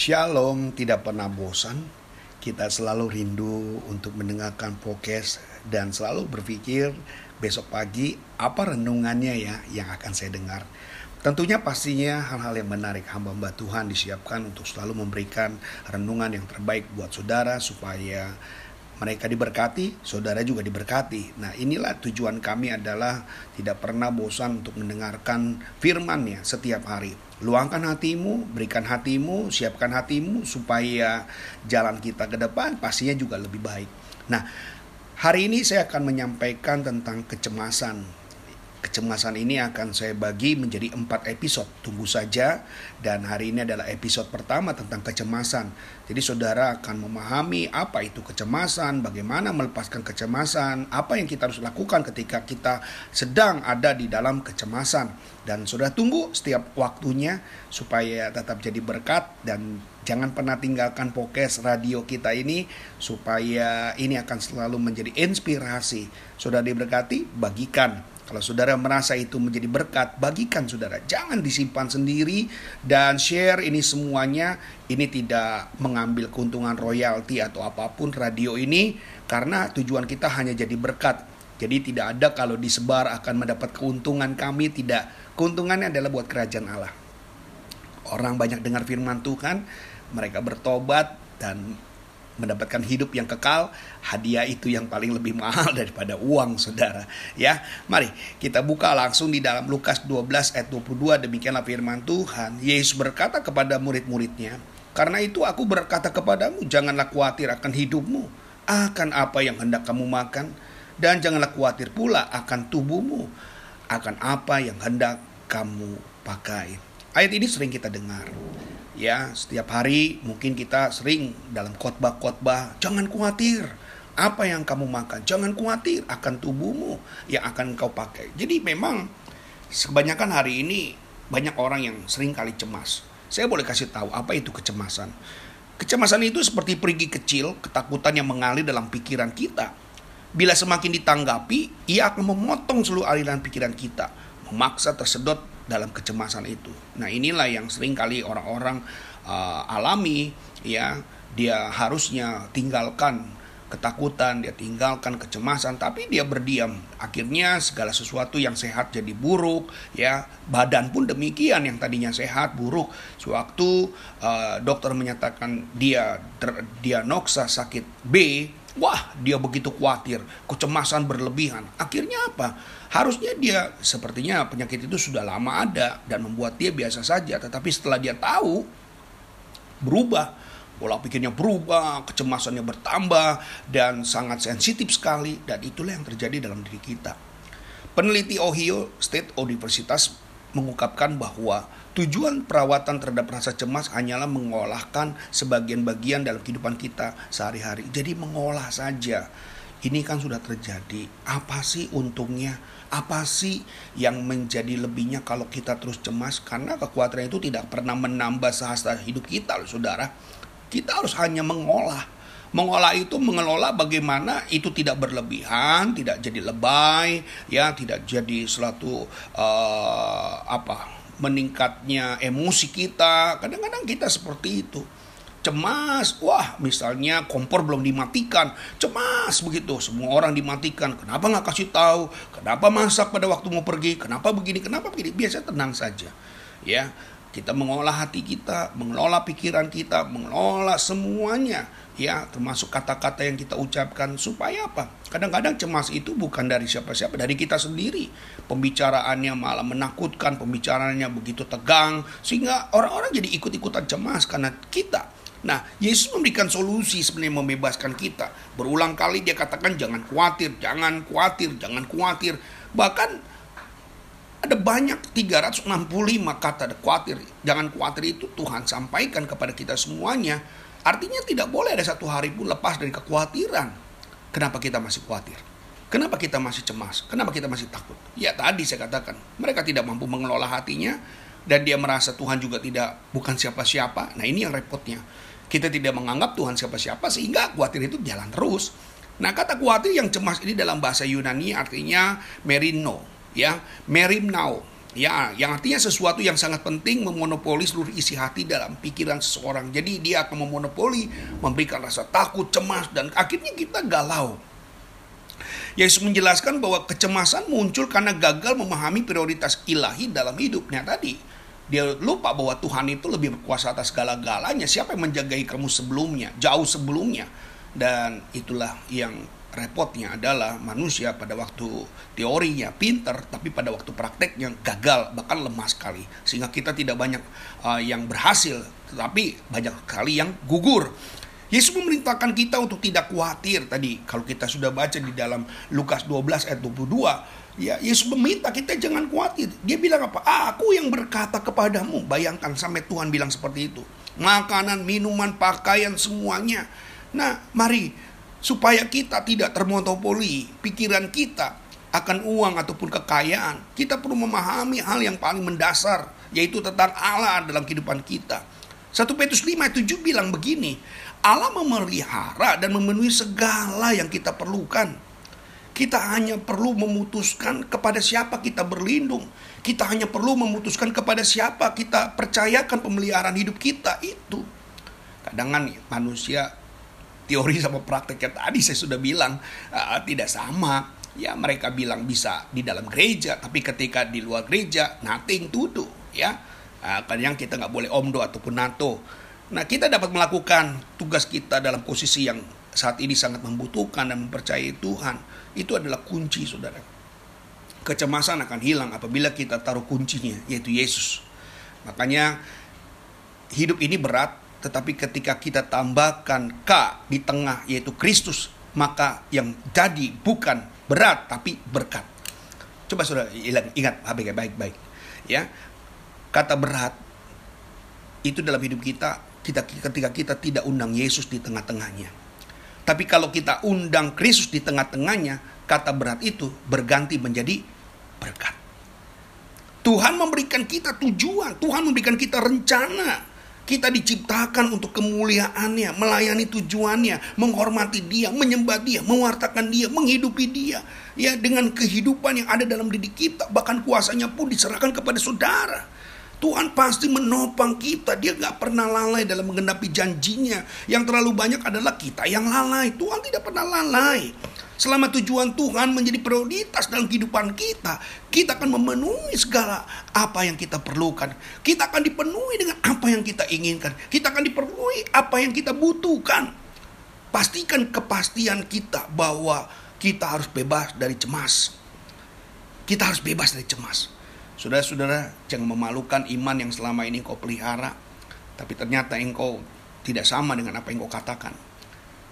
Shalom, tidak pernah bosan. Kita selalu rindu untuk mendengarkan podcast dan selalu berpikir besok pagi apa renungannya ya yang akan saya dengar. Tentunya pastinya hal-hal yang menarik hamba-hamba Tuhan disiapkan untuk selalu memberikan renungan yang terbaik buat saudara supaya mereka diberkati, saudara juga diberkati. Nah, inilah tujuan kami adalah tidak pernah bosan untuk mendengarkan firman-Nya setiap hari. Luangkan hatimu, berikan hatimu, siapkan hatimu supaya jalan kita ke depan pastinya juga lebih baik. Nah, hari ini saya akan menyampaikan tentang kecemasan Kecemasan ini akan saya bagi menjadi empat episode. Tunggu saja. Dan hari ini adalah episode pertama tentang kecemasan. Jadi saudara akan memahami apa itu kecemasan, bagaimana melepaskan kecemasan, apa yang kita harus lakukan ketika kita sedang ada di dalam kecemasan. Dan saudara tunggu setiap waktunya supaya tetap jadi berkat dan jangan pernah tinggalkan podcast radio kita ini supaya ini akan selalu menjadi inspirasi. Saudara diberkati, bagikan kalau saudara merasa itu menjadi berkat, bagikan saudara. Jangan disimpan sendiri dan share ini semuanya. Ini tidak mengambil keuntungan royalti atau apa pun radio ini karena tujuan kita hanya jadi berkat. Jadi tidak ada kalau disebar akan mendapat keuntungan kami tidak. Keuntungannya adalah buat kerajaan Allah. Orang banyak dengar firman Tuhan, mereka bertobat dan mendapatkan hidup yang kekal, hadiah itu yang paling lebih mahal daripada uang saudara. Ya, mari kita buka langsung di dalam Lukas 12 ayat 22 demikianlah firman Tuhan. Yesus berkata kepada murid-muridnya, karena itu aku berkata kepadamu, janganlah khawatir akan hidupmu, akan apa yang hendak kamu makan, dan janganlah khawatir pula akan tubuhmu, akan apa yang hendak kamu pakai. Ayat ini sering kita dengar ya setiap hari mungkin kita sering dalam khotbah-khotbah jangan khawatir apa yang kamu makan jangan khawatir akan tubuhmu yang akan kau pakai. Jadi memang kebanyakan hari ini banyak orang yang sering kali cemas. Saya boleh kasih tahu apa itu kecemasan? Kecemasan itu seperti pergi kecil ketakutan yang mengalir dalam pikiran kita. Bila semakin ditanggapi ia akan memotong seluruh aliran pikiran kita memaksa tersedot dalam kecemasan itu. Nah, inilah yang sering kali orang-orang uh, alami ya, dia harusnya tinggalkan ketakutan, dia tinggalkan kecemasan, tapi dia berdiam. Akhirnya segala sesuatu yang sehat jadi buruk, ya badan pun demikian yang tadinya sehat buruk. Sewaktu uh, dokter menyatakan dia terdiagnosa sakit B, Wah, dia begitu khawatir, kecemasan berlebihan. Akhirnya apa? Harusnya dia sepertinya penyakit itu sudah lama ada dan membuat dia biasa saja. Tetapi setelah dia tahu, berubah. Pola pikirnya berubah, kecemasannya bertambah, dan sangat sensitif sekali. Dan itulah yang terjadi dalam diri kita. Peneliti Ohio State Universitas mengungkapkan bahwa Tujuan perawatan terhadap rasa cemas hanyalah mengolahkan sebagian bagian dalam kehidupan kita sehari-hari. Jadi mengolah saja. Ini kan sudah terjadi. Apa sih untungnya? Apa sih yang menjadi lebihnya kalau kita terus cemas? Karena kekhawatiran itu tidak pernah menambah sehasta hidup kita, loh, saudara. Kita harus hanya mengolah. Mengolah itu mengelola bagaimana itu tidak berlebihan, tidak jadi lebay, ya, tidak jadi suatu uh, apa meningkatnya emosi kita. Kadang-kadang kita seperti itu. Cemas, wah misalnya kompor belum dimatikan, cemas begitu, semua orang dimatikan. Kenapa nggak kasih tahu? Kenapa masak pada waktu mau pergi? Kenapa begini? Kenapa begini? Biasa tenang saja, ya. Kita mengolah hati kita, mengelola pikiran kita, mengelola semuanya ya termasuk kata-kata yang kita ucapkan supaya apa? Kadang-kadang cemas itu bukan dari siapa-siapa, dari kita sendiri. Pembicaraannya malah menakutkan, pembicaraannya begitu tegang sehingga orang-orang jadi ikut-ikutan cemas karena kita. Nah, Yesus memberikan solusi sebenarnya membebaskan kita. Berulang kali dia katakan jangan khawatir, jangan khawatir, jangan khawatir. Bahkan ada banyak 365 kata khawatir. Jangan khawatir itu Tuhan sampaikan kepada kita semuanya Artinya tidak boleh ada satu hari pun lepas dari kekhawatiran. Kenapa kita masih khawatir? Kenapa kita masih cemas? Kenapa kita masih takut? Ya tadi saya katakan, mereka tidak mampu mengelola hatinya dan dia merasa Tuhan juga tidak bukan siapa-siapa. Nah ini yang repotnya. Kita tidak menganggap Tuhan siapa-siapa sehingga khawatir itu jalan terus. Nah kata khawatir yang cemas ini dalam bahasa Yunani artinya merino, ya merimnau. Ya, yang artinya sesuatu yang sangat penting memonopoli seluruh isi hati dalam pikiran seseorang. Jadi dia akan memonopoli, memberikan rasa takut, cemas, dan akhirnya kita galau. Yesus menjelaskan bahwa kecemasan muncul karena gagal memahami prioritas ilahi dalam hidupnya tadi. Dia lupa bahwa Tuhan itu lebih berkuasa atas segala-galanya. Siapa yang menjagai kamu sebelumnya, jauh sebelumnya. Dan itulah yang repotnya adalah manusia pada waktu teorinya pinter tapi pada waktu prakteknya gagal bahkan lemah sekali. Sehingga kita tidak banyak uh, yang berhasil tetapi banyak sekali yang gugur. Yesus memerintahkan kita untuk tidak khawatir tadi. Kalau kita sudah baca di dalam Lukas 12 ayat 22 ya Yesus meminta kita jangan khawatir. Dia bilang apa? Aku yang berkata kepadamu. Bayangkan sampai Tuhan bilang seperti itu. Makanan minuman pakaian semuanya. Nah mari supaya kita tidak termonopoli pikiran kita akan uang ataupun kekayaan. Kita perlu memahami hal yang paling mendasar yaitu tentang Allah dalam kehidupan kita. 1 Petrus 5 ayat 7 bilang begini, Allah memelihara dan memenuhi segala yang kita perlukan. Kita hanya perlu memutuskan kepada siapa kita berlindung. Kita hanya perlu memutuskan kepada siapa kita percayakan pemeliharaan hidup kita itu. Kadang manusia teori sama prakteknya tadi saya sudah bilang uh, tidak sama. Ya mereka bilang bisa di dalam gereja, tapi ketika di luar gereja nothing to do. Ya, uh, kadang kita nggak boleh omdo ataupun nato. Nah kita dapat melakukan tugas kita dalam posisi yang saat ini sangat membutuhkan dan mempercayai Tuhan. Itu adalah kunci saudara. Kecemasan akan hilang apabila kita taruh kuncinya, yaitu Yesus. Makanya hidup ini berat, tetapi ketika kita tambahkan K di tengah yaitu Kristus, maka yang jadi bukan berat tapi berkat. Coba sudah ingat baik-baik. Ya. Kata berat itu dalam hidup kita kita ketika kita tidak undang Yesus di tengah-tengahnya. Tapi kalau kita undang Kristus di tengah-tengahnya, kata berat itu berganti menjadi berkat. Tuhan memberikan kita tujuan, Tuhan memberikan kita rencana. Kita diciptakan untuk kemuliaannya, melayani tujuannya, menghormati dia, menyembah dia, mewartakan dia, menghidupi dia. Ya dengan kehidupan yang ada dalam diri kita, bahkan kuasanya pun diserahkan kepada saudara. Tuhan pasti menopang kita. Dia gak pernah lalai dalam menggenapi janjinya. Yang terlalu banyak adalah kita yang lalai. Tuhan tidak pernah lalai. Selama tujuan Tuhan menjadi prioritas dalam kehidupan kita, kita akan memenuhi segala apa yang kita perlukan. Kita akan dipenuhi dengan apa yang kita inginkan. Kita akan dipenuhi apa yang kita butuhkan. Pastikan kepastian kita bahwa kita harus bebas dari cemas. Kita harus bebas dari cemas. Saudara-saudara, jangan memalukan iman yang selama ini kau pelihara, tapi ternyata engkau tidak sama dengan apa yang kau katakan.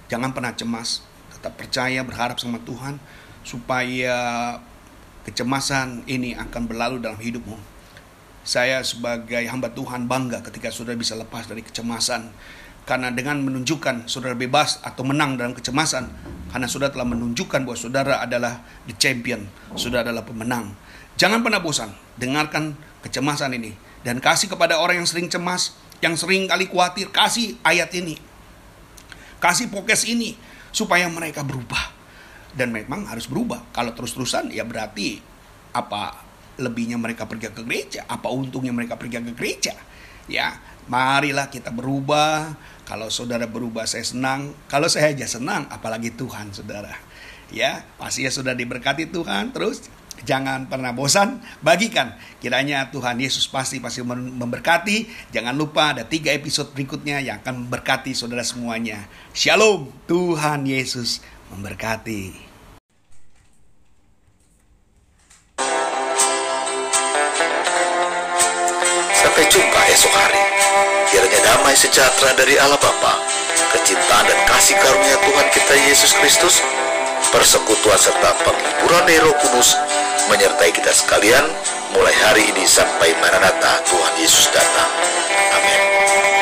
Jangan pernah cemas, tetap percaya, berharap sama Tuhan supaya kecemasan ini akan berlalu dalam hidupmu. Saya sebagai hamba Tuhan bangga ketika saudara bisa lepas dari kecemasan karena dengan menunjukkan saudara bebas atau menang dalam kecemasan karena saudara telah menunjukkan bahwa saudara adalah the champion, saudara adalah pemenang. Jangan pernah bosan dengarkan kecemasan ini dan kasih kepada orang yang sering cemas, yang sering kali khawatir, kasih ayat ini. Kasih podcast ini supaya mereka berubah. Dan memang harus berubah. Kalau terus-terusan ya berarti apa lebihnya mereka pergi ke gereja? Apa untungnya mereka pergi ke gereja? Ya marilah kita berubah. Kalau saudara berubah saya senang. Kalau saya aja senang apalagi Tuhan saudara. Ya pasti ya sudah diberkati Tuhan. Terus jangan pernah bosan bagikan. Kiranya Tuhan Yesus pasti pasti memberkati. Jangan lupa ada tiga episode berikutnya yang akan memberkati saudara semuanya. Shalom Tuhan Yesus memberkati. Sampai jumpa esok hari. Kiranya damai sejahtera dari Allah Bapa, kecintaan dan kasih karunia Tuhan kita Yesus Kristus, persekutuan serta penghiburan Roh Kudus menyertai kita sekalian mulai hari ini sampai Maranatha Tuhan Yesus datang. Amin.